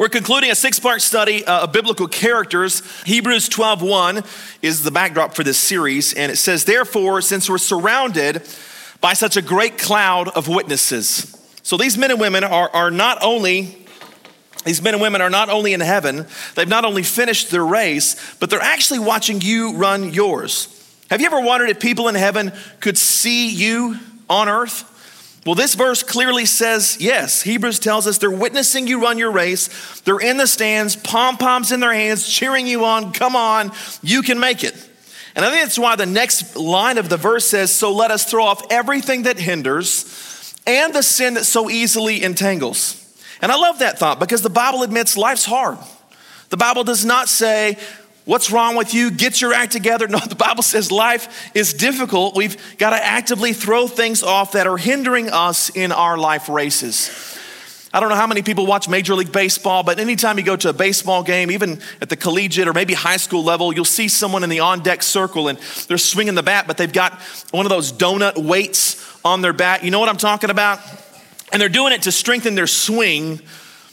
We're concluding a six-part study uh, of biblical characters. Hebrews 12:1 is the backdrop for this series, and it says, "Therefore, since we're surrounded by such a great cloud of witnesses." So these men and women are, are not only these men and women are not only in heaven, they've not only finished their race, but they're actually watching you run yours. Have you ever wondered if people in heaven could see you on earth? Well, this verse clearly says yes. Hebrews tells us they're witnessing you run your race. They're in the stands, pom poms in their hands, cheering you on. Come on, you can make it. And I think that's why the next line of the verse says, So let us throw off everything that hinders and the sin that so easily entangles. And I love that thought because the Bible admits life's hard. The Bible does not say, What's wrong with you? Get your act together. No, the Bible says life is difficult. We've got to actively throw things off that are hindering us in our life races. I don't know how many people watch Major League Baseball, but anytime you go to a baseball game, even at the collegiate or maybe high school level, you'll see someone in the on deck circle and they're swinging the bat, but they've got one of those donut weights on their bat. You know what I'm talking about? And they're doing it to strengthen their swing.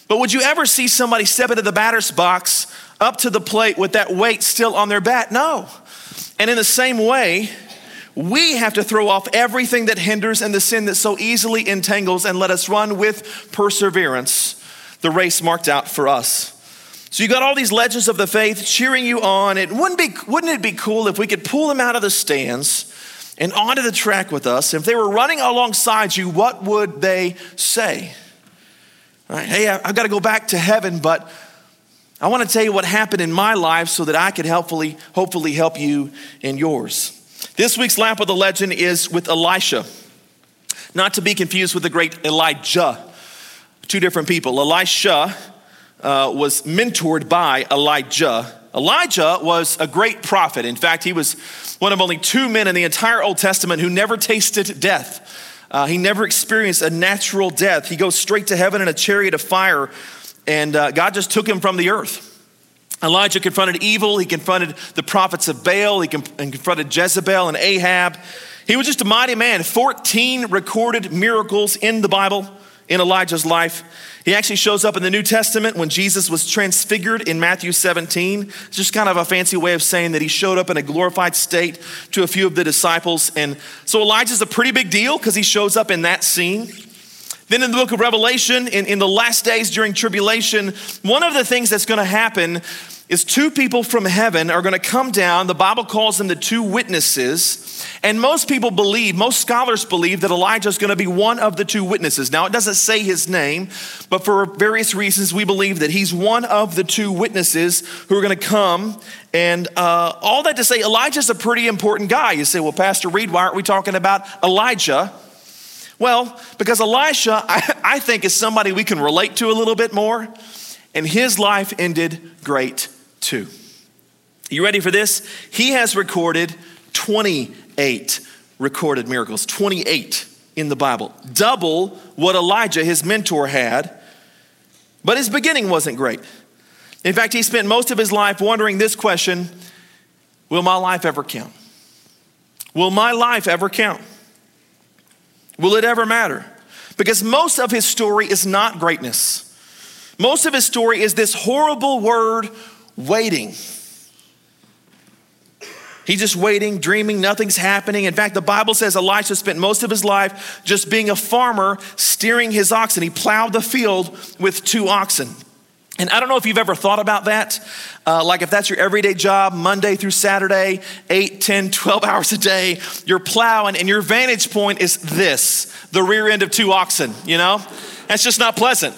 But would you ever see somebody step into the batter's box up to the plate with that weight still on their bat? No. And in the same way, we have to throw off everything that hinders and the sin that so easily entangles and let us run with perseverance the race marked out for us. So you got all these legends of the faith cheering you on. It wouldn't be wouldn't it be cool if we could pull them out of the stands and onto the track with us? If they were running alongside you, what would they say? Right? Hey, I've got to go back to heaven, but I want to tell you what happened in my life so that I could helpfully, hopefully help you in yours. This week's lap of the legend is with Elisha, not to be confused with the great Elijah. Two different people. Elisha uh, was mentored by Elijah. Elijah was a great prophet. In fact, he was one of only two men in the entire Old Testament who never tasted death. Uh, he never experienced a natural death. He goes straight to heaven in a chariot of fire and uh, God just took him from the earth. Elijah confronted evil, he confronted the prophets of Baal, he confronted Jezebel and Ahab. He was just a mighty man. 14 recorded miracles in the Bible in Elijah's life. He actually shows up in the New Testament when Jesus was transfigured in Matthew 17. It's just kind of a fancy way of saying that he showed up in a glorified state to a few of the disciples. And so Elijah's a pretty big deal because he shows up in that scene. Then in the book of Revelation, in, in the last days during tribulation, one of the things that's going to happen is two people from heaven are going to come down. The Bible calls them the two witnesses. And most people believe, most scholars believe that Elijah is going to be one of the two witnesses. Now, it doesn't say his name, but for various reasons, we believe that he's one of the two witnesses who are going to come. And uh, all that to say, Elijah's a pretty important guy. You say, well, Pastor Reed, why aren't we talking about Elijah? Well, because Elisha, I, I, think, is somebody we can relate to a little bit more, and his life ended great too. You ready for this? He has recorded 28 recorded miracles, 28 in the Bible, double what Elijah, his mentor, had. But his beginning wasn't great. In fact, he spent most of his life wondering this question Will my life ever count? Will my life ever count? Will it ever matter? Because most of his story is not greatness. Most of his story is this horrible word, waiting. He's just waiting, dreaming, nothing's happening. In fact, the Bible says Elisha spent most of his life just being a farmer, steering his oxen. He plowed the field with two oxen. And I don't know if you've ever thought about that. Uh, like if that's your everyday job, Monday through Saturday, 8, 10, 12 hours a day, you're plowing and your vantage point is this the rear end of two oxen, you know? That's just not pleasant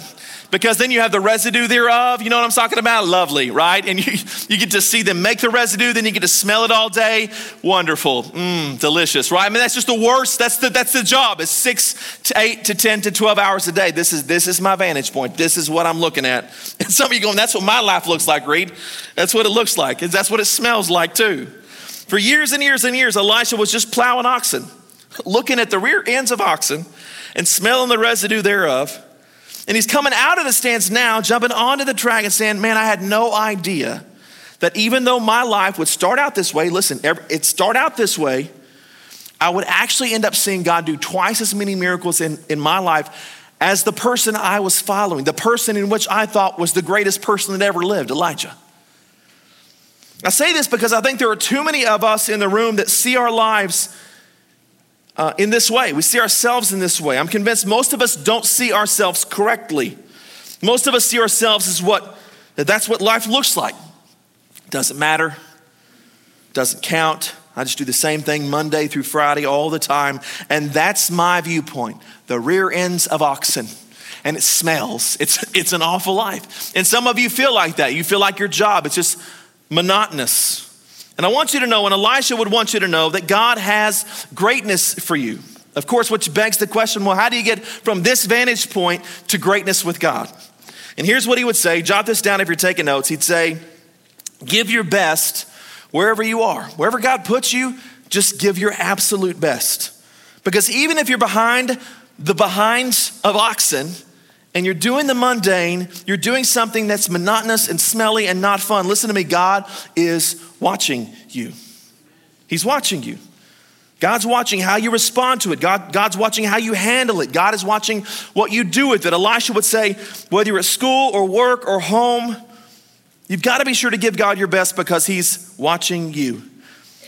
because then you have the residue thereof. You know what I'm talking about? Lovely, right? And you, you get to see them make the residue, then you get to smell it all day. Wonderful, mmm, delicious, right? I mean, that's just the worst. That's the, that's the job. It's six to eight to 10 to 12 hours a day. This is, this is my vantage point. This is what I'm looking at. And some of you going, that's what my life looks like, Reed. That's what it looks like. That's what it smells like too. For years and years and years, Elisha was just plowing oxen, looking at the rear ends of oxen and smelling the residue thereof and he's coming out of the stands now, jumping onto the track and saying, Man, I had no idea that even though my life would start out this way, listen, it start out this way, I would actually end up seeing God do twice as many miracles in, in my life as the person I was following, the person in which I thought was the greatest person that ever lived, Elijah. I say this because I think there are too many of us in the room that see our lives uh, in this way. We see ourselves in this way. I'm convinced most of us don't see ourselves correctly. Most of us see ourselves as what that's what life looks like. Doesn't matter, doesn't count. I just do the same thing Monday through Friday all the time. And that's my viewpoint the rear ends of oxen. And it smells. It's, it's an awful life. And some of you feel like that. You feel like your job, it's just monotonous. And I want you to know, and Elisha would want you to know, that God has greatness for you. Of course, which begs the question well, how do you get from this vantage point to greatness with God? And here's what he would say jot this down if you're taking notes. He'd say, Give your best wherever you are. Wherever God puts you, just give your absolute best. Because even if you're behind the behinds of oxen, and you're doing the mundane, you're doing something that's monotonous and smelly and not fun, listen to me, God is watching you. He's watching you. God's watching how you respond to it. God, God's watching how you handle it. God is watching what you do with it. Elisha would say, whether you're at school or work or home, you've got to be sure to give God your best because He's watching you.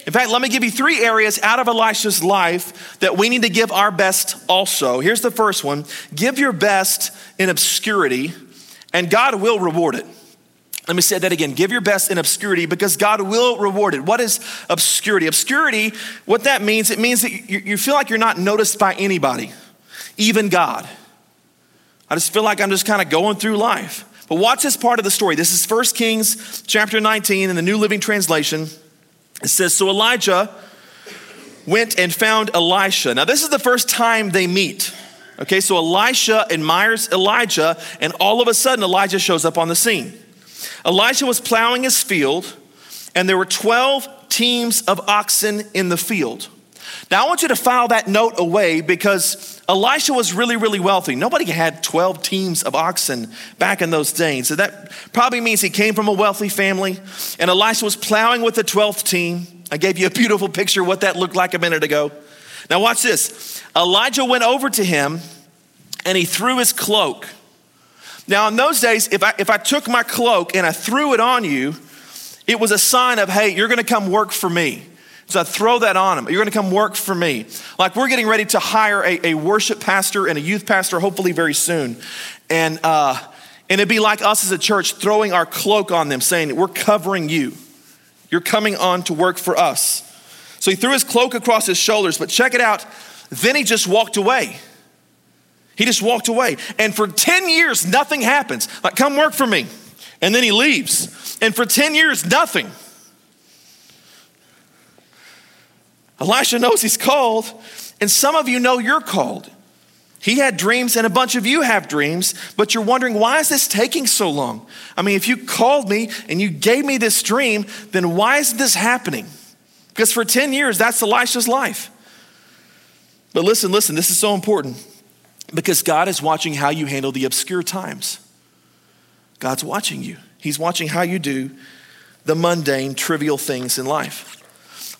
In fact, let me give you three areas out of Elisha's life that we need to give our best also. Here's the first one give your best in obscurity, and God will reward it. Let me say that again. Give your best in obscurity because God will reward it. What is obscurity? Obscurity, what that means, it means that you, feel like you're not noticed by anybody, even God. I just feel like I'm just kind of going through life. But watch this part of the story. This is 1 Kings chapter 19 in the New Living Translation. It says, So Elijah went and found Elisha. Now, this is the first time they meet. Okay, so Elisha admires Elijah, and all of a sudden, Elijah shows up on the scene. Elisha was plowing his field, and there were 12 teams of oxen in the field. Now, I want you to file that note away because Elisha was really, really wealthy. Nobody had 12 teams of oxen back in those days. So that probably means he came from a wealthy family. And Elisha was plowing with the 12th team. I gave you a beautiful picture of what that looked like a minute ago. Now, watch this. Elijah went over to him and he threw his cloak. Now, in those days, if I, if I took my cloak and I threw it on you, it was a sign of, hey, you're gonna come work for me. So I throw that on him. You're going to come work for me. Like we're getting ready to hire a, a worship pastor and a youth pastor, hopefully very soon. And, uh, and it'd be like us as a church throwing our cloak on them, saying, We're covering you. You're coming on to work for us. So he threw his cloak across his shoulders, but check it out. Then he just walked away. He just walked away. And for 10 years, nothing happens. Like, come work for me. And then he leaves. And for 10 years, nothing. Elisha knows he's called, and some of you know you're called. He had dreams, and a bunch of you have dreams, but you're wondering, why is this taking so long? I mean, if you called me and you gave me this dream, then why isn't this happening? Because for 10 years, that's Elisha's life. But listen, listen, this is so important because God is watching how you handle the obscure times. God's watching you, He's watching how you do the mundane, trivial things in life.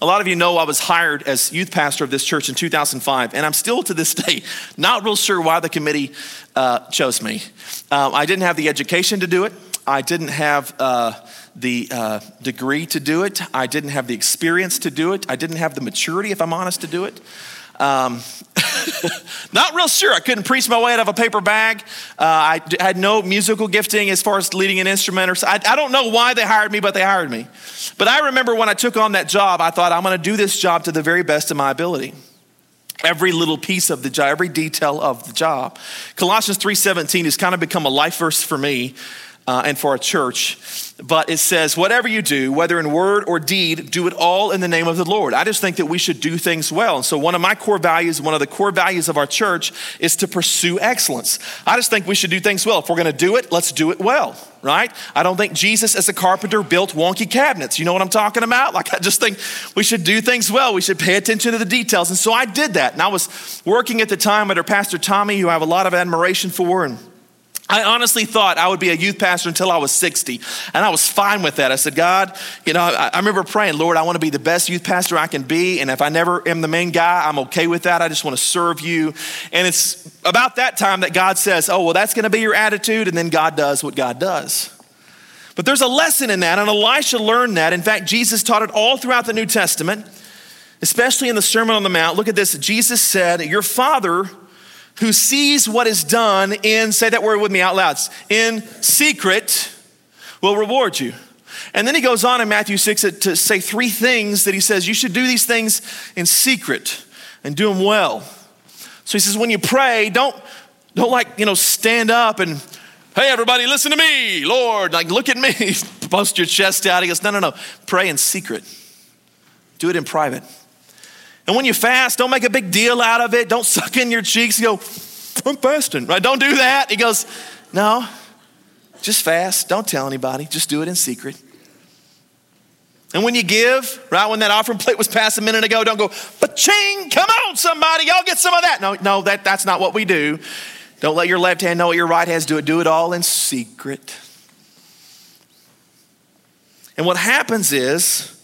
A lot of you know I was hired as youth pastor of this church in 2005, and I'm still to this day not real sure why the committee uh, chose me. Um, I didn't have the education to do it. I didn't have uh, the uh, degree to do it. I didn't have the experience to do it. I didn't have the maturity, if I'm honest, to do it. Um, not real sure. I couldn't preach my way out of a paper bag. Uh, had no musical gifting as far as leading an instrument. Or. I, I don't know why they hired me, but they hired me. But I remember when I took on that job, I thought I'm going to do this job to the very best of my ability every little piece of the job every detail of the job colossians 3.17 has kind of become a life verse for me uh, and for a church. But it says, whatever you do, whether in word or deed, do it all in the name of the Lord. I just think that we should do things well. And so, one of my core values, one of the core values of our church is to pursue excellence. I just think we should do things well. If we're going to do it, let's do it well, right? I don't think Jesus, as a carpenter, built wonky cabinets. You know what I'm talking about? Like, I just think we should do things well. We should pay attention to the details. And so, I did that. And I was working at the time under Pastor Tommy, who I have a lot of admiration for. And I honestly thought I would be a youth pastor until I was 60, and I was fine with that. I said, God, you know, I, I, remember praying, Lord, I want to be the best youth pastor I can be, and if I never am the main guy, I'm okay with that. I just want to serve you. And it's about that time that God says, Oh, well, that's going to be your attitude, and then God does what God does. But there's a lesson in that, and Elisha learned that. In fact, Jesus taught it all throughout the New Testament, especially in the Sermon on the Mount. Look at this Jesus said, Your father who sees what is done in, say that word with me out loud, in secret will reward you. And then he goes on in Matthew 6 to say three things that he says you should do these things in secret and do them well. So he says, when you pray, don't, don't like, you know, stand up and, hey, everybody, listen to me, Lord, like, look at me, bust your chest out. He goes, no, no, no, pray in secret, do it in private. And when you fast, don't make a big deal out of it. Don't suck in your cheeks and go, I'm fasting, right? Don't do that. He goes, No, just fast. Don't tell anybody. Just do it in secret. And when you give, right, when that offering plate was passed a minute ago, don't go, but ching, come on, somebody, y'all get some of that. No, no, that, that's not what we do. Don't let your left hand know what your right hand do it. Do it all in secret. And what happens is,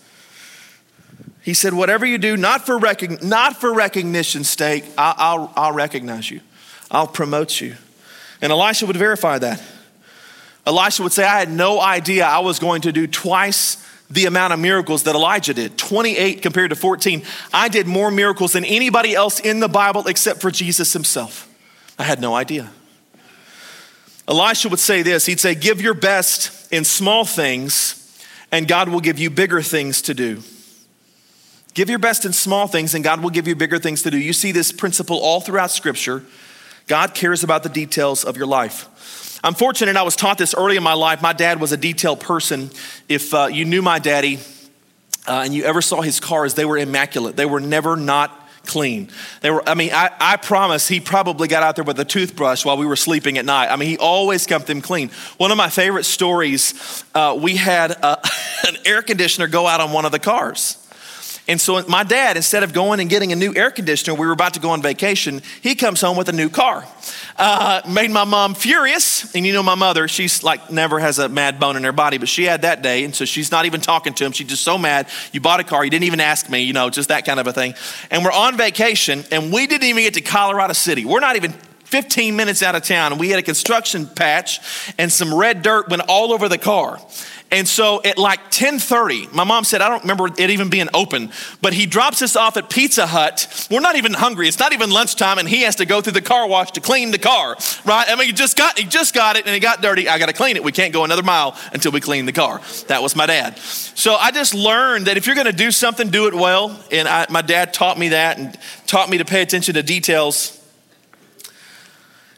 he said, Whatever you do, not for, recog- not for recognition's sake, I'll, I'll, I'll recognize you, I'll promote you. And Elisha would verify that. Elisha would say, I had no idea I was going to do twice the amount of miracles that Elijah did 28 compared to 14. I did more miracles than anybody else in the Bible except for Jesus himself. I had no idea. Elisha would say this He'd say, Give your best in small things, and God will give you bigger things to do. Give your best in small things, and God will give you bigger things to do. You see this principle all throughout Scripture. God cares about the details of your life. I'm fortunate I was taught this early in my life. My dad was a detailed person. If uh, you knew my daddy uh, and you ever saw his cars, they were immaculate. They were never not clean. They were, I mean, I, I promise he probably got out there with a toothbrush while we were sleeping at night. I mean, he always kept them clean. One of my favorite stories, uh, we had uh, an air conditioner go out on one of the cars. And so my dad, instead of going and getting a new air conditioner, we were about to go on vacation, he comes home with a new car. Uh, made my mom furious. And you know, my mother, she's like never has a mad bone in her body, but she had that day. And so she's not even talking to him. She's just so mad. You bought a car, you didn't even ask me, you know, just that kind of a thing. And we're on vacation, and we didn't even get to Colorado City. We're not even 15 minutes out of town, and we had a construction patch, and some red dirt went all over the car. And so at like 10:30, my mom said, I don't remember it even being open, but he drops us off at Pizza Hut. We're not even hungry. It's not even lunchtime, and he has to go through the car wash to clean the car. Right? I mean, he just got he just got it and it got dirty. I gotta clean it. We can't go another mile until we clean the car. That was my dad. So I just learned that if you're gonna do something, do it well. And I, my dad taught me that and taught me to pay attention to details.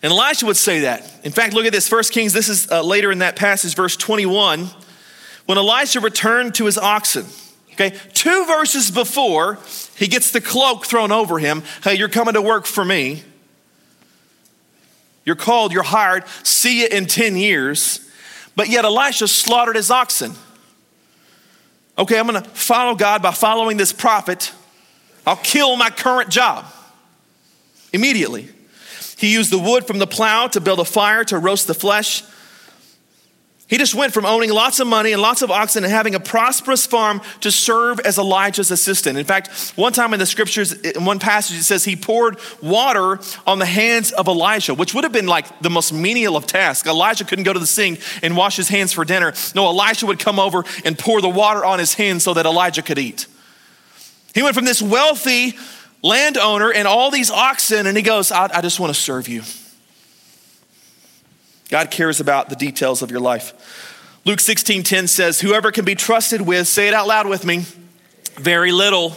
And Elisha would say that. In fact, look at this. First Kings, this is uh, later in that passage, verse 21 when Elisha returned to his oxen. Okay, two verses before, he gets the cloak thrown over him. Hey, you're coming to work for me. You're called, you're hired, see you in 10 years. But yet Elisha slaughtered his oxen. Okay, I'm gonna follow God by following this prophet. I'll kill my current job immediately. He used the wood from the plow to build a fire to roast the flesh. He just went from owning lots of money and lots of oxen and having a prosperous farm to serve as Elijah's assistant. In fact, one time in the scriptures, in one passage, it says he poured water on the hands of Elijah, which would have been like the most menial of tasks. Elijah couldn't go to the sink and wash his hands for dinner. No, Elijah would come over and pour the water on his hands so that Elijah could eat. He went from this wealthy landowner and all these oxen, and he goes, I, I just want to serve you. God cares about the details of your life. Luke 16 10 says, Whoever can be trusted with, say it out loud with me, very little.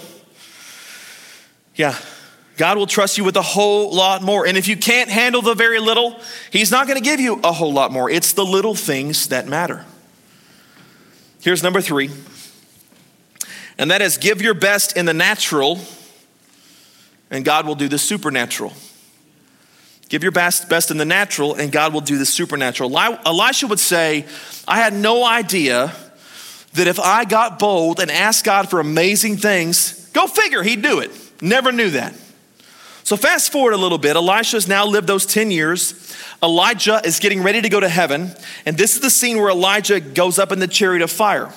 Yeah, God will trust you with a whole lot more. And if you can't handle the very little, He's not going to give you a whole lot more. It's the little things that matter. Here's number three, and that is give your best in the natural, and God will do the supernatural. Give your best, best in the natural, and God will do the supernatural. Elisha would say, I had no idea that if I got bold and asked God for amazing things, go figure, he'd do it. Never knew that. So, fast forward a little bit. Elisha has now lived those 10 years. Elijah is getting ready to go to heaven, and this is the scene where Elijah goes up in the chariot of fire.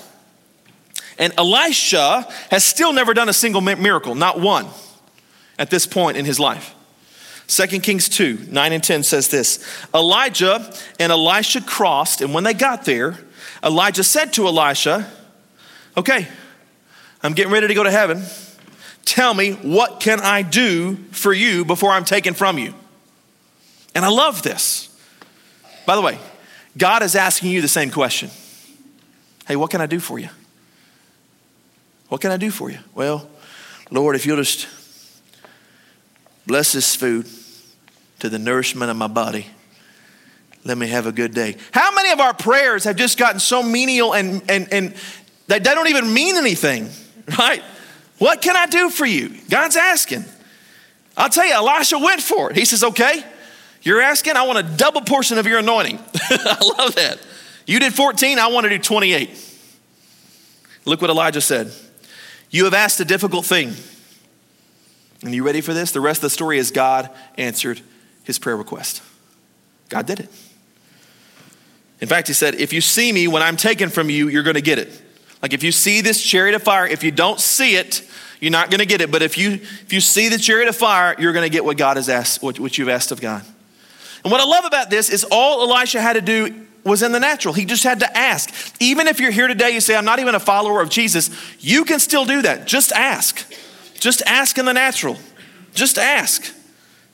And Elisha has still never done a single miracle, not one, at this point in his life. 2 Kings 2 9 and 10 says this Elijah and Elisha crossed, and when they got there, Elijah said to Elisha, Okay, I'm getting ready to go to heaven. Tell me, what can I do for you before I'm taken from you? And I love this. By the way, God is asking you the same question Hey, what can I do for you? What can I do for you? Well, Lord, if you'll just bless this food to the nourishment of my body, let me have a good day. How many of our prayers have just gotten so menial and, and, and that they don't even mean anything, right? What can I do for you? God's asking. I'll tell you, Elisha went for it. He says, Okay, you're asking, I want a double portion of your anointing. I love that. You did 14, I want to do 28. Look what Elijah said. You have asked a difficult thing. And you ready for this? The rest of the story is God answered his prayer request. God did it. In fact, he said, If you see me when I'm taken from you, you're going to get it. Like if you see this chariot of fire, if you don't see it, you're not going to get it. But if you if you see the chariot of fire, you're going to get what God has asked, what, what you've asked of God. And what I love about this is all Elisha had to do was in the natural. He just had to ask. Even if you're here today, you say, I'm not even a follower of Jesus, you can still do that. Just ask. Just ask in the natural. Just ask.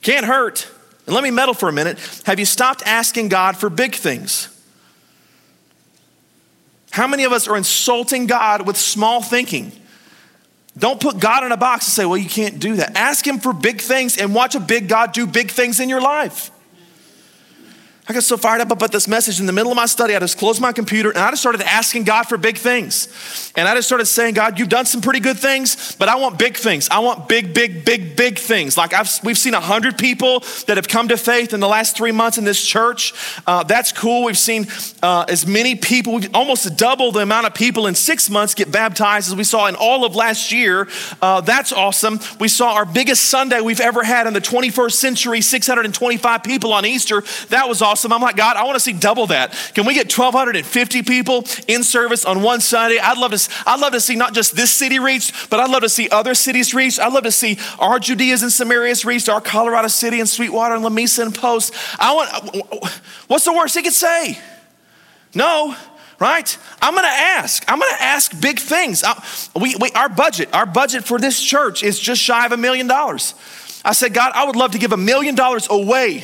Can't hurt. And let me meddle for a minute. Have you stopped asking God for big things? How many of us are insulting God with small thinking? Don't put God in a box and say, well, you can't do that. Ask Him for big things and watch a big God do big things in your life. I got so fired up about this message in the middle of my study. I just closed my computer and I just started asking God for big things. And I just started saying, God, you've done some pretty good things, but I want big things. I want big, big, big, big things. Like I've, we've seen 100 people that have come to faith in the last three months in this church. Uh, that's cool. We've seen uh, as many people, we've almost double the amount of people in six months get baptized as we saw in all of last year. Uh, that's awesome. We saw our biggest Sunday we've ever had in the 21st century, 625 people on Easter. That was awesome awesome. I'm like, God, I want to see double that. Can we get 1,250 people in service on one Sunday? I'd love to, I'd love to see not just this city reached, but I'd love to see other cities reached. I'd love to see our Judeas and Samarias reached, our Colorado City and Sweetwater and Lamesa and Post. I want, what's the worst he could say? No, right? I'm to ask. I'm to ask big things. I, we, we, our budget, our budget for this church is just shy of a million dollars. I said, God, I would love to give a million dollars away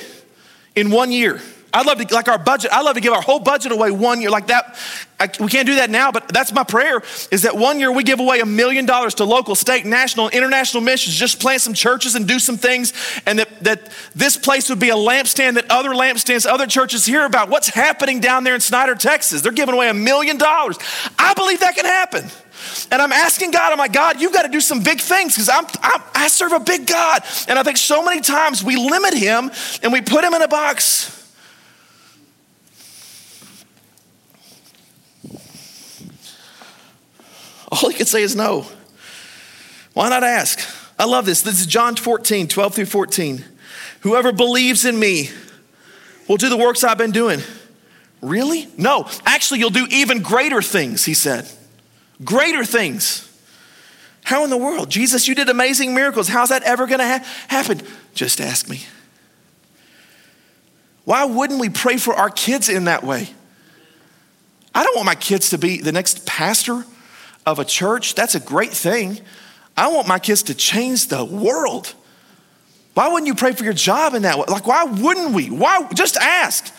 in one year. I'd love to, like our budget, I'd love to give our whole budget away one year like that. I, we can't do that now, but that's my prayer is that one year we give away a million dollars to local, state, national, international missions, just plant some churches and do some things, and that, that this place would be a lampstand that other lampstands, other churches hear about. What's happening down there in Snyder, Texas? They're giving away a million dollars. I believe that can happen. And I'm asking God, I'm like, God, you've got to do some big things because I'm, I'm, I serve a big God. And I think so many times we limit him and we put him in a box. All he could say is no. Why not ask? I love this. This is John 14, 12 through 14. Whoever believes in me will do the works I've been doing. Really? No. Actually, you'll do even greater things, he said. Greater things. How in the world? Jesus, you did amazing miracles. How's that ever going to ha- happen? Just ask me. Why wouldn't we pray for our kids in that way? I don't want my kids to be the next pastor of a church, that's a great thing. I want my kids to change the world. Why wouldn't you pray for your job in that way? Like, why wouldn't we? Why? Just ask.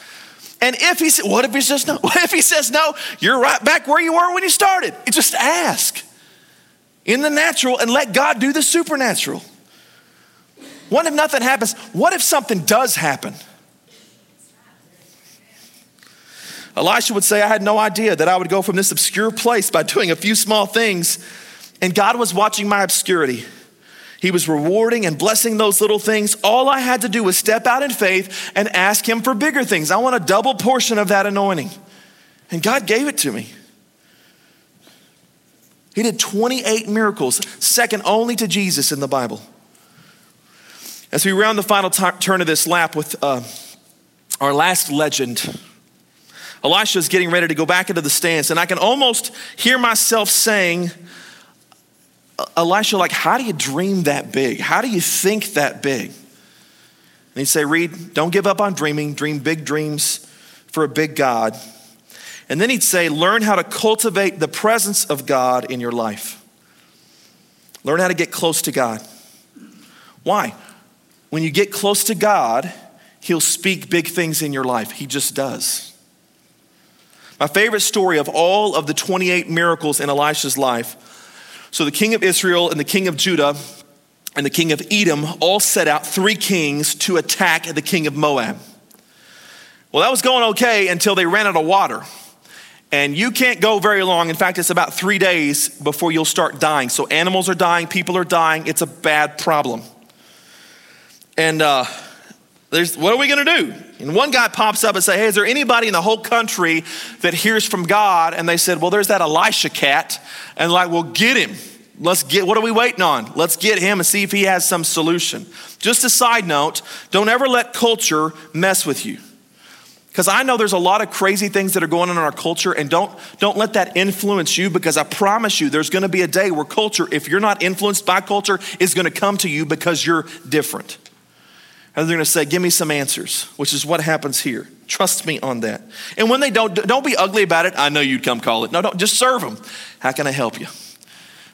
And if he said, what if he says no? What if he says no? You're right back where you were when you started. Just ask in the natural and let God do the supernatural. What if nothing happens? What if something does happen? Elisha would say, I had no idea that I would go from this obscure place by doing a few small things, and God was watching my obscurity. He was rewarding and blessing those little things. All I had to do was step out in faith and ask Him for bigger things. I want a double portion of that anointing. And God gave it to me. He did 28 miracles, second only to Jesus in the Bible. As we round the final t- turn of this lap with uh, our last legend. Elisha is getting ready to go back into the stance, and I can almost hear myself saying, Elisha, like, how do you dream that big? How do you think that big? And he'd say, Reed, don't give up on dreaming. Dream big dreams for a big God. And then he'd say, learn how to cultivate the presence of God in your life. Learn how to get close to God. Why? When you get close to God, he'll speak big things in your life. He just does. My favorite story of all of the 28 miracles in Elisha's life. So, the king of Israel and the king of Judah and the king of Edom all set out three kings to attack the king of Moab. Well, that was going okay until they ran out of water. And you can't go very long. In fact, it's about three days before you'll start dying. So, animals are dying, people are dying. It's a bad problem. And uh, there's, what are we going to do? And one guy pops up and say, "Hey, is there anybody in the whole country that hears from God?" And they said, "Well, there's that Elisha cat." And like, "Well, get him. Let's get. What are we waiting on? Let's get him and see if he has some solution." Just a side note: Don't ever let culture mess with you. Because I know there's a lot of crazy things that are going on in our culture, and don't, don't let that influence you because I promise you there's gonna be a day where culture, if you're not influenced by culture, is gonna come to you because you're different. And they're going to say, Give me some answers, which is what happens here. Trust me on that. And when they don't, don't be ugly about it. I know you'd come call it. No, don't, just serve them. How can I help you?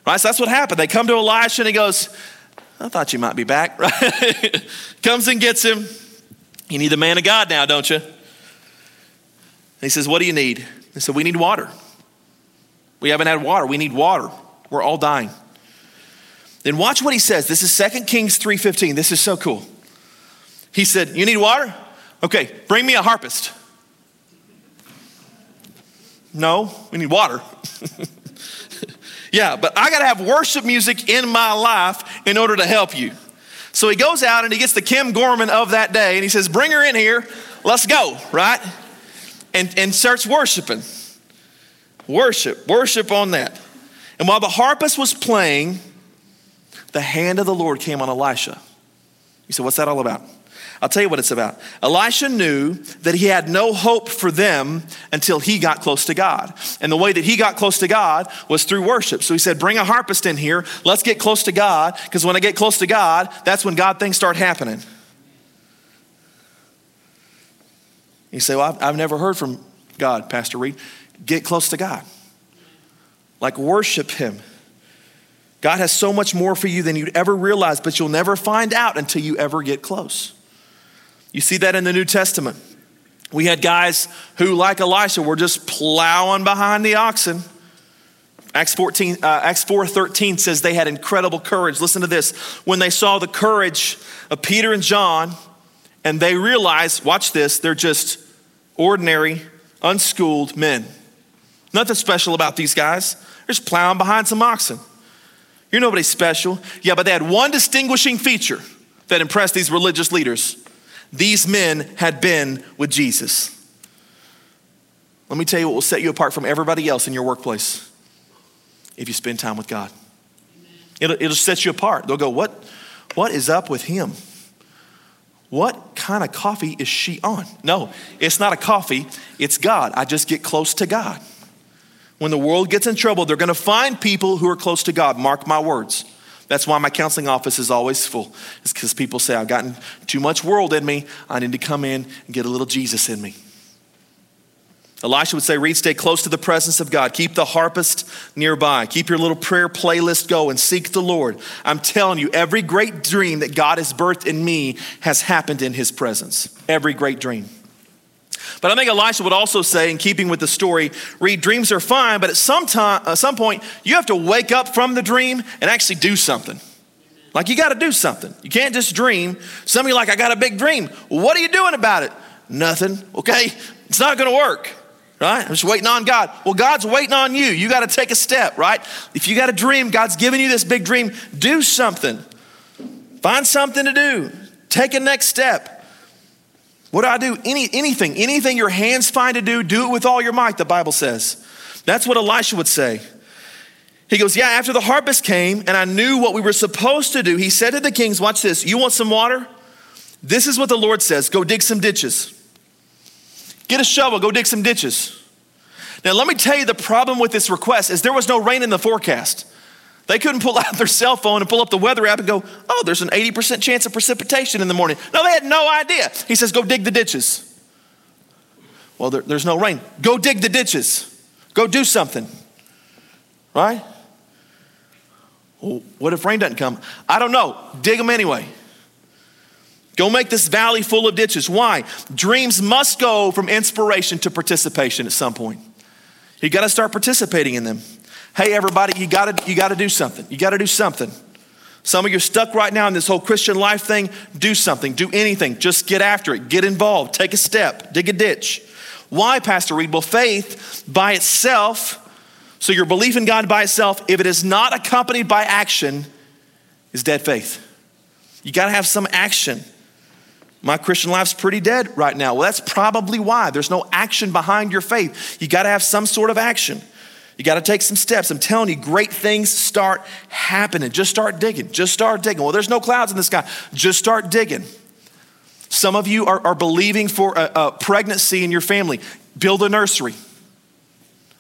Right? So that's what happened. They come to Elisha and he goes, I thought you might be back. Right? Comes and gets him. You need the man of God now, don't you? And he says, What do you need? They said, We need water. We haven't had water. We need water. We're all dying. Then watch what he says. This is 2 Kings 3:15. This is so cool. He said, You need water? Okay, bring me a harpist. No, we need water. yeah, but I got to have worship music in my life in order to help you. So he goes out and he gets the Kim Gorman of that day and he says, Bring her in here, let's go, right? And, and starts worshiping. Worship, worship on that. And while the harpist was playing, the hand of the Lord came on Elisha. You said, What's that all about? I'll tell you what it's about. Elisha knew that he had no hope for them until he got close to God. And the way that he got close to God was through worship. So he said, Bring a harpist in here. Let's get close to God, because when I get close to God, that's when God things start happening. You say, Well, I've, I've never heard from God, Pastor Reed. Get close to God. Like worship Him. God has so much more for you than you'd ever realize, but you'll never find out until you ever get close. You see that in the New Testament. We had guys who, like Elisha, were just plowing behind the oxen. Acts 14, uh, Acts 4:13 says they had incredible courage. Listen to this. When they saw the courage of Peter and John, and they realized, watch this, they're just ordinary, unschooled men. Nothing special about these guys. They're just plowing behind some oxen. You're nobody special. Yeah, but they had one distinguishing feature that impressed these religious leaders these men had been with Jesus. Let me tell you what will set you apart from everybody else in your workplace if you spend time with God. It'll, it'll set you apart. They'll go, what, what is up with him? What kind of coffee is she on? No, it's not a coffee, it's God. I just get close to God. When the world gets in trouble, they're going to find people who are close to God. Mark my words. That's why my counseling office is always full. It's because people say, I've gotten too much world in me. I need to come in and get a little Jesus in me. Elisha would say, Reed, stay close to the presence of God. Keep the harpist nearby. Keep your little prayer playlist going. And seek the Lord. I'm telling you, every great dream that God has birthed in me has happened in his presence. Every great dream. But I think Elisha would also say, in keeping with the story, Reed dreams are fine, but at some time, at uh, some point, you have to wake up from the dream and actually do something. Like you got to do something. You can't just dream. Some of you like, I got a big dream. what are you doing about it? Nothing. Okay, it's not going to work. Right? I'm just waiting on God. Well, God's waiting on you. You got to take a step, right? If you got a dream, God's giving you this big dream, do something. Find something to do. Take a next step. What do I do? Any, anything, anything your hands find to do, do it with all your might, the Bible says. That's what Elisha would say. He goes, Yeah, after the harvest came and I knew what we were supposed to do, he said to the kings, Watch this, you want some water? This is what the Lord says go dig some ditches. Get a shovel, go dig some ditches. Now, let me tell you the problem with this request is there was no rain in the forecast. They couldn't pull out their cell phone and pull up the weather app and go, oh, there's an 80% chance of precipitation in the morning. No, they had no idea. He says, go dig the ditches. Well, there, there's no rain. Go dig the ditches. Go do something. Right? Well, what if rain doesn't come? I don't know. Dig them anyway. Go make this valley full of ditches. Why? Dreams must go from inspiration to participation at some point. You got to start participating in them. Hey, everybody, you got to you got to do something. You got to do something. Some of you are stuck right now in this whole Christian life thing. Do something. Do anything. Just get after it. Get involved. Take a step. Dig a ditch. Why, Pastor Reed? Well, faith by itself, so your belief in God by itself, if it is not accompanied by action, is dead faith. You got to have some action. My Christian life's pretty dead right now. Well, that's probably why. There's no action behind your faith. You got to have some sort of action. You got to take some steps. I'm telling you, great things start happening. Just start digging. Just start digging. Well, there's no clouds in the sky. Just start digging. Some of you are, are believing for a, a pregnancy in your family. Build a nursery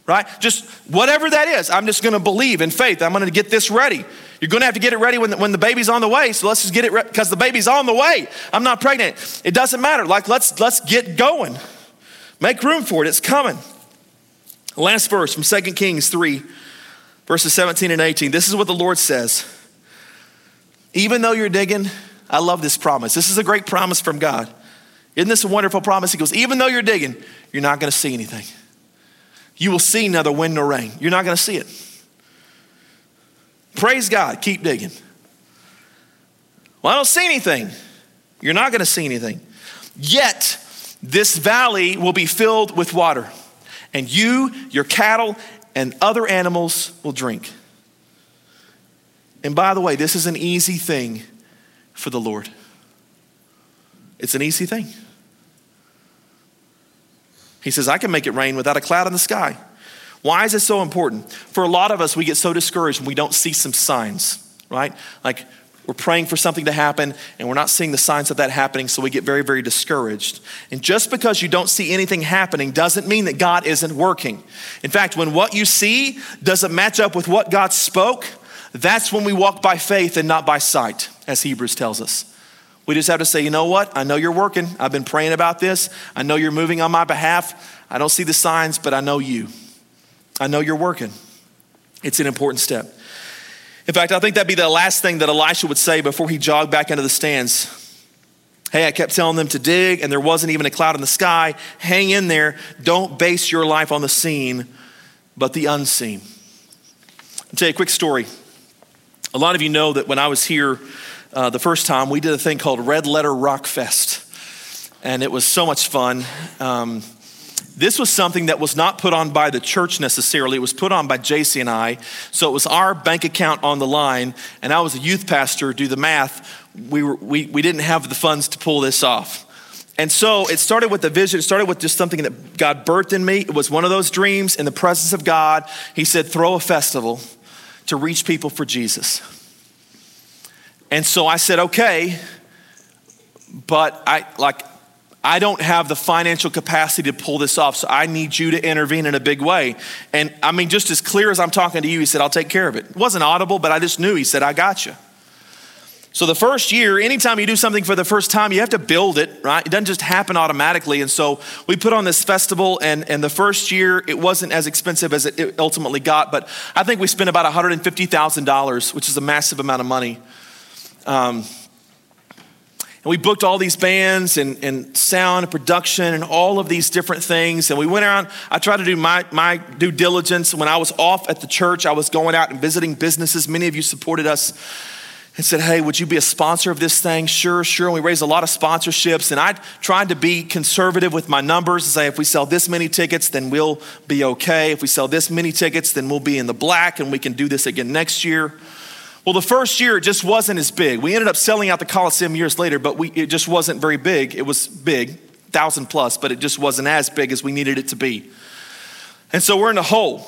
right? Just whatever that is, I'm just gonna believe in faith. I'm gonna get this ready. You're gonna have to get it ready when the, when the baby's on the way. So let's just get it ready because the baby's on the way. I'm not pregnant. It doesn't matter. Like let's let's get going. Make room for it. It's coming. Last verse from 2 Kings 3, verses 17 and 18. This is what the Lord says. Even though you're digging, I love this promise. This is a great promise from God. Isn't this a wonderful promise? He goes, even though you're digging, you're not gonna see anything you will see neither wind nor rain. You're not going to see it. Praise God. Keep digging. Well, I don't see anything. You're not going to see anything. Yet, this valley will be filled with water, and you, your cattle, and other animals will drink. And by the way, this is an easy thing for the Lord. It's an easy thing. He says, I can make it rain without a cloud in the sky. Why is this so important? For a lot of us, we get so discouraged when we don't see some signs, right? Like we're praying for something to happen and we're not seeing the signs of that happening, so we get very, very discouraged. And just because you don't see anything happening doesn't mean that God isn't working. In fact, when what you see doesn't match up with what God spoke, that's when we walk by faith and not by sight, as Hebrews tells us. We just have to say, you know what? I know you're working. I've been praying about this. I know you're moving on my behalf. I don't see the signs, but I know you. I know you're working. It's an important step. In fact, I think that'd be the last thing that Elisha would say before he jogged back into the stands. Hey, I kept telling them to dig, and there wasn't even a cloud in the sky. Hang in there. Don't base your life on the seen, but the unseen. I'll tell you a quick story. A lot of you know that when I was here uh, the first time, we did a thing called Red Letter Rock Fest. And it was so much fun. Um, this was something that was not put on by the church necessarily. It was put on by JC and I. So it was our bank account on the line, and I was a youth pastor. Do the math. We, were, we, we didn't have the funds to pull this off. And so it started with the vision. It started with just something that God birthed in me. It was one of those dreams in the presence of God. He said, throw a festival to reach people for Jesus. And so I said, okay, but I like I don't have the financial capacity to pull this off, so I need you to intervene in a big way. And I mean, just as clear as I'm talking to you, he said, I'll take care of it. It wasn't audible, but I just knew. He said, I got you. So the first year, anytime you do something for the first time, you have to build it, right? It doesn't just happen automatically. And so we put on this festival, and, and the first year, it wasn't as expensive as it ultimately got, but I think we spent about $150,000, which is a massive amount of money. Um, and we booked all these bands and, and sound and production and all of these different things. And we went around, I tried to do my, my due diligence. When I was off at the church, I was going out and visiting businesses. Many of you supported us and said, Hey, would you be a sponsor of this thing? Sure, sure. And we raised a lot of sponsorships. And I tried to be conservative with my numbers and say, if we sell this many tickets, then we'll be okay. If we sell this many tickets, then we'll be in the black and we can do this again next year. Well, the first year it just wasn't as big. We ended up selling out the Coliseum years later, but we, it just wasn't very big. It was big, thousand plus, but it just wasn't as big as we needed it to be. And so we're in a hole.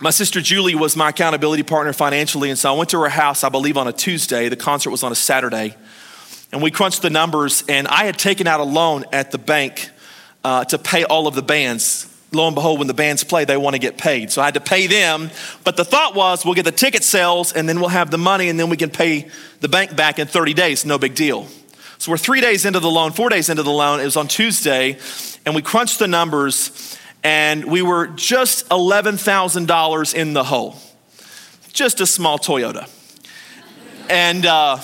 My sister Julie was my accountability partner financially, and so I went to her house, I believe, on a Tuesday. The concert was on a Saturday. And we crunched the numbers, and I had taken out a loan at the bank uh, to pay all of the bands. Lo and behold, when the bands play, they want to get paid. So I had to pay them. But the thought was we'll get the ticket sales and then we'll have the money and then we can pay the bank back in 30 days. No big deal. So we're three days into the loan, four days into the loan. It was on Tuesday, and we crunched the numbers, and we were just $11,000 in the hole. Just a small Toyota. And uh,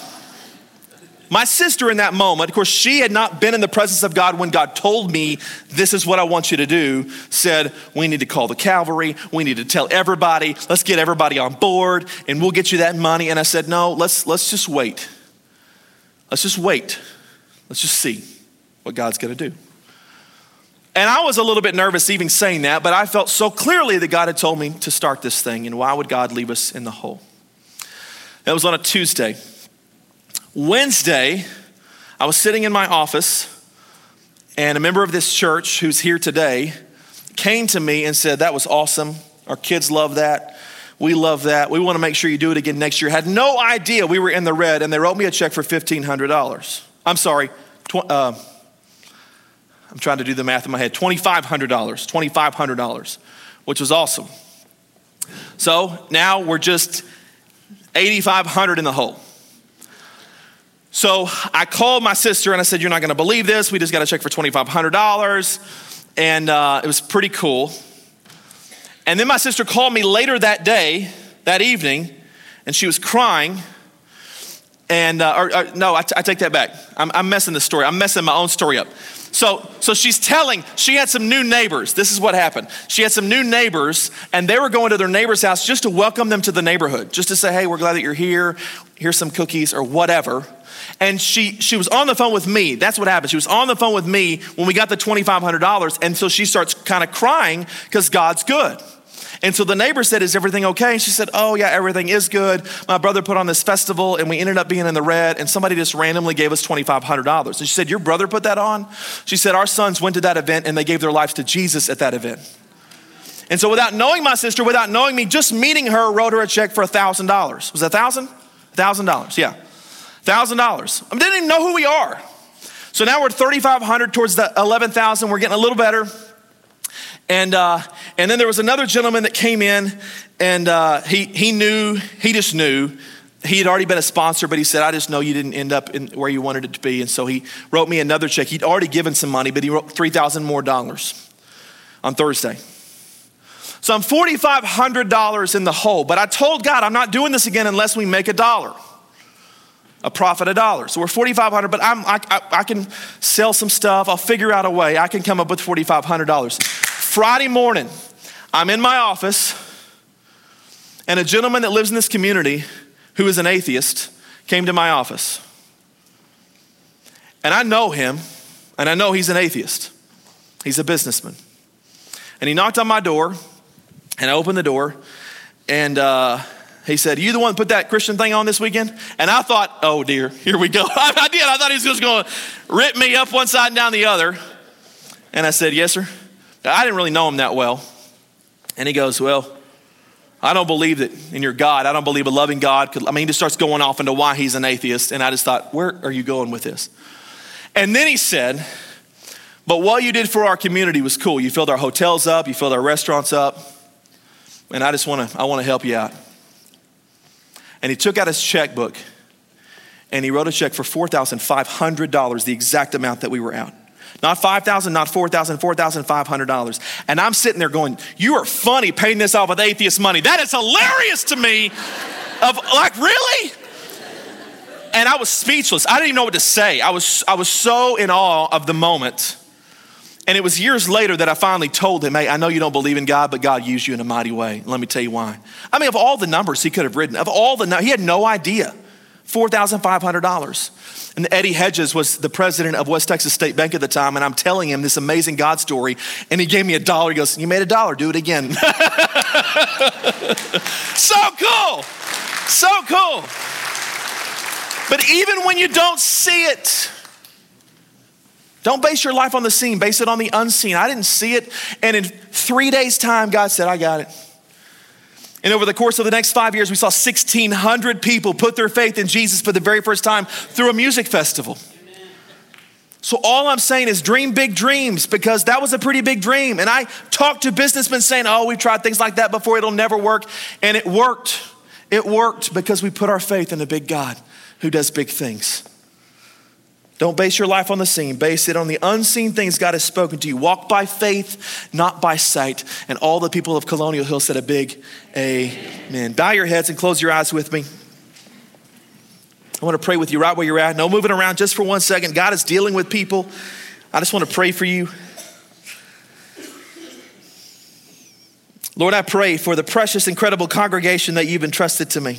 my sister, in that moment, of course, she had not been in the presence of God when God told me, This is what I want you to do, said, We need to call the Calvary. We need to tell everybody. Let's get everybody on board, and we'll get you that money. And I said, No, let's, let's just wait. Let's just wait. Let's just see what God's going to do. And I was a little bit nervous even saying that, but I felt so clearly that God had told me to start this thing, and why would God leave us in the hole? That was on a Tuesday. Wednesday, I was sitting in my office, and a member of this church who's here today came to me and said, That was awesome. Our kids love that. We love that. We want to make sure you do it again next year. Had no idea we were in the red, and they wrote me a check for $1,500. I'm sorry, tw- uh, I'm trying to do the math in my head $2,500, $2,500, which was awesome. So now we're just 8,500 in the hole. So I called my sister and I said, You're not going to believe this. We just got a check for $2,500. And uh, it was pretty cool. And then my sister called me later that day, that evening, and she was crying. And, uh, or, or, no, I, t- I take that back. I'm, I'm messing the story. I'm messing my own story up. So, so she's telling, she had some new neighbors. This is what happened. She had some new neighbors, and they were going to their neighbor's house just to welcome them to the neighborhood, just to say, hey, we're glad that you're here. Here's some cookies or whatever. And she, she was on the phone with me. That's what happened. She was on the phone with me when we got the $2,500. And so she starts kind of crying because God's good. And so the neighbor said, Is everything okay? And she said, Oh, yeah, everything is good. My brother put on this festival and we ended up being in the red, and somebody just randomly gave us $2,500. And she said, Your brother put that on? She said, Our sons went to that event and they gave their lives to Jesus at that event. And so, without knowing my sister, without knowing me, just meeting her wrote her a check for $1,000. Was it $1,000? $1,000, yeah. $1,000. I didn't even know who we are. So now we're 3,500 towards the 11,000. We're getting a little better. And, uh, and then there was another gentleman that came in and uh, he, he knew, he just knew. He had already been a sponsor, but he said, I just know you didn't end up in where you wanted it to be. And so he wrote me another check. He'd already given some money, but he wrote 3,000 more dollars on Thursday. So I'm $4,500 in the hole, but I told God I'm not doing this again unless we make a dollar a profit a dollar. So we're 4,500, but I'm, I, I, I, can sell some stuff. I'll figure out a way. I can come up with $4,500. Friday morning, I'm in my office, and a gentleman that lives in this community who is an atheist came to my office. And I know him, and I know he's an atheist. He's a businessman. And he knocked on my door, and I opened the door, and uh, he said, You the one put that Christian thing on this weekend? And I thought, Oh dear, here we go. I did. I thought he was just going to rip me up one side and down the other. And I said, Yes, sir. I didn't really know him that well. And he goes, Well, I don't believe that in your God. I don't believe a loving God could. I mean, he just starts going off into why he's an atheist. And I just thought, Where are you going with this? And then he said, But what you did for our community was cool. You filled our hotels up, you filled our restaurants up. And I just want to, I want to help you out. And he took out his checkbook and he wrote a check for $4,500, the exact amount that we were out. Not 5,000, not 4,000, $4,500. And I'm sitting there going, You are funny paying this off with atheist money. That is hilarious to me. Of like, really? And I was speechless. I didn't even know what to say. I was, I was so in awe of the moment. And it was years later that I finally told him, hey, I know you don't believe in God, but God used you in a mighty way. Let me tell you why. I mean, of all the numbers he could have written, of all the, he had no idea. $4,500. And Eddie Hedges was the president of West Texas State Bank at the time, and I'm telling him this amazing God story, and he gave me a dollar. He goes, You made a dollar, do it again. so cool. So cool. But even when you don't see it, don't base your life on the seen, base it on the unseen. I didn't see it. And in three days' time, God said, I got it. And over the course of the next five years, we saw 1,600 people put their faith in Jesus for the very first time through a music festival. So, all I'm saying is dream big dreams because that was a pretty big dream. And I talked to businessmen saying, Oh, we've tried things like that before, it'll never work. And it worked. It worked because we put our faith in a big God who does big things. Don't base your life on the seen, base it on the unseen things God has spoken to you. Walk by faith, not by sight. And all the people of Colonial Hill said a big amen. Bow your heads and close your eyes with me. I want to pray with you right where you're at. No moving around just for one second. God is dealing with people. I just want to pray for you. Lord, I pray for the precious, incredible congregation that you've entrusted to me.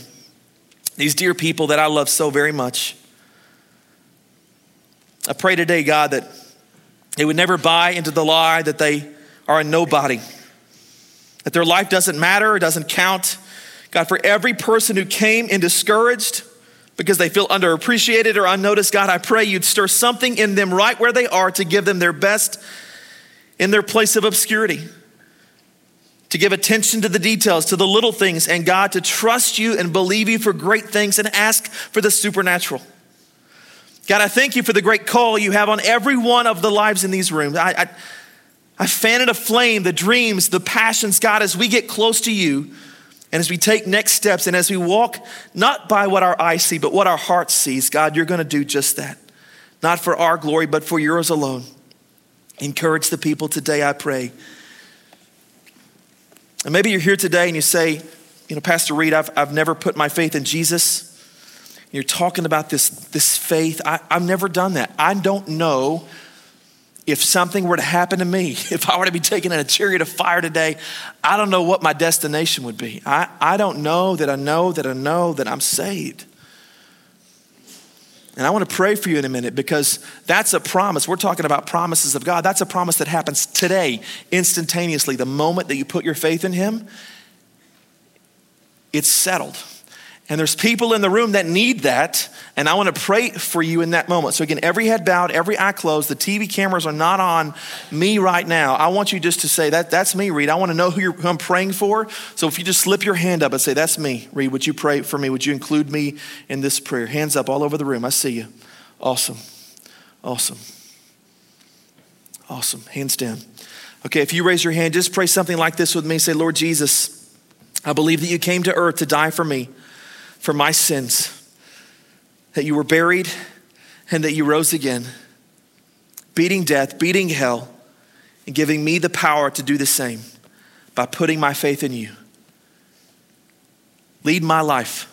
These dear people that I love so very much. I pray today, God, that they would never buy into the lie that they are a nobody, that their life doesn't matter, doesn't count. God, for every person who came in discouraged because they feel underappreciated or unnoticed, God, I pray you'd stir something in them right where they are to give them their best in their place of obscurity, to give attention to the details, to the little things, and God, to trust you and believe you for great things and ask for the supernatural. God, I thank you for the great call you have on every one of the lives in these rooms. I, I, I fan it aflame, the dreams, the passions, God, as we get close to you and as we take next steps and as we walk not by what our eyes see, but what our heart sees, God, you're going to do just that. Not for our glory, but for yours alone. Encourage the people today, I pray. And maybe you're here today and you say, you know, Pastor Reed, I've, I've never put my faith in Jesus. You're talking about this, this faith. I, I've never done that. I don't know if something were to happen to me, if I were to be taken in a chariot of fire today, I don't know what my destination would be. I, I don't know that I know that I know that I'm saved. And I want to pray for you in a minute because that's a promise. We're talking about promises of God. That's a promise that happens today, instantaneously. The moment that you put your faith in Him, it's settled. And there's people in the room that need that. And I want to pray for you in that moment. So, again, every head bowed, every eye closed. The TV cameras are not on me right now. I want you just to say, that, That's me, Reed. I want to know who, who I'm praying for. So, if you just slip your hand up and say, That's me, Reed, would you pray for me? Would you include me in this prayer? Hands up all over the room. I see you. Awesome. Awesome. Awesome. Hands down. Okay, if you raise your hand, just pray something like this with me. Say, Lord Jesus, I believe that you came to earth to die for me for my sins, that you were buried and that you rose again, beating death, beating hell, and giving me the power to do the same by putting my faith in you. Lead my life.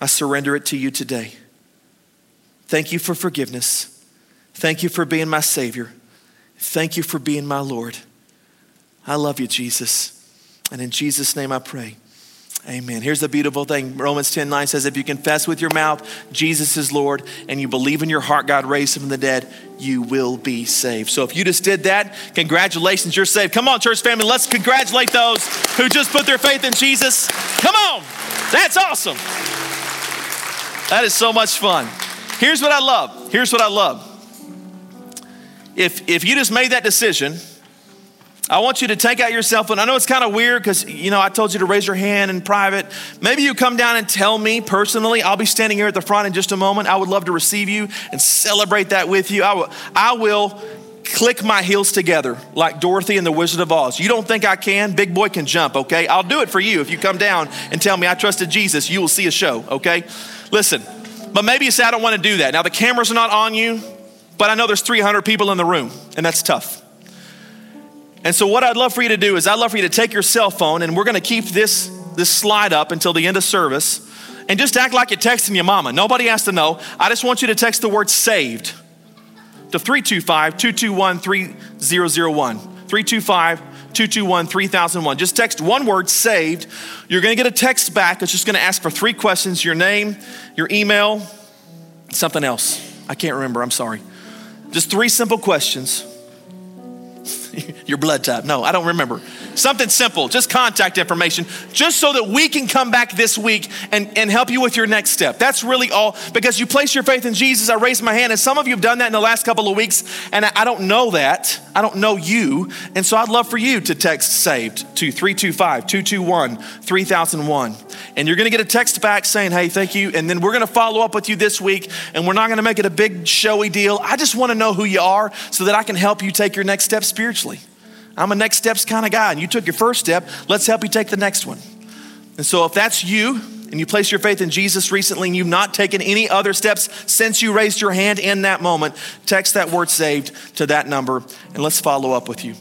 I surrender it to you today. Thank you for forgiveness. Thank you for being my Savior. Thank you for being my Lord. I love you, Jesus. And in Jesus' name I pray. Amen. Here's the beautiful thing Romans 10 9 says, If you confess with your mouth Jesus is Lord and you believe in your heart God raised him from the dead, you will be saved. So if you just did that, congratulations, you're saved. Come on, church family, let's congratulate those who just put their faith in Jesus. Come on, that's awesome. That is so much fun. Here's what I love. Here's what I love. If, if you just made that decision, I want you to take out your cell phone. I know it's kind of weird because, you know, I told you to raise your hand in private. Maybe you come down and tell me personally. I'll be standing here at the front in just a moment. I would love to receive you and celebrate that with you. I will, I will click my heels together like Dorothy and the Wizard of Oz. You don't think I can? Big boy can jump, okay? I'll do it for you. If you come down and tell me I trusted Jesus, you will see a show, okay? Listen, but maybe you say, I don't want to do that. Now, the cameras are not on you, but I know there's 300 people in the room, and that's tough. And so, what I'd love for you to do is, I'd love for you to take your cell phone, and we're going to keep this, this slide up until the end of service, and just act like you're texting your mama. Nobody has to know. I just want you to text the word saved to 325 221 3001. 325 221 3001. Just text one word, saved. You're going to get a text back. It's just going to ask for three questions your name, your email, something else. I can't remember. I'm sorry. Just three simple questions. your blood type. No, I don't remember. Something simple, just contact information, just so that we can come back this week and, and help you with your next step. That's really all, because you place your faith in Jesus. I raised my hand, and some of you have done that in the last couple of weeks, and I, I don't know that. I don't know you. And so I'd love for you to text SAVED to 325 221 3001. And you're going to get a text back saying, hey, thank you. And then we're going to follow up with you this week, and we're not going to make it a big showy deal. I just want to know who you are so that I can help you take your next step spiritually. I'm a next steps kind of guy, and you took your first step. Let's help you take the next one. And so, if that's you, and you place your faith in Jesus recently, and you've not taken any other steps since you raised your hand in that moment, text that word saved to that number, and let's follow up with you.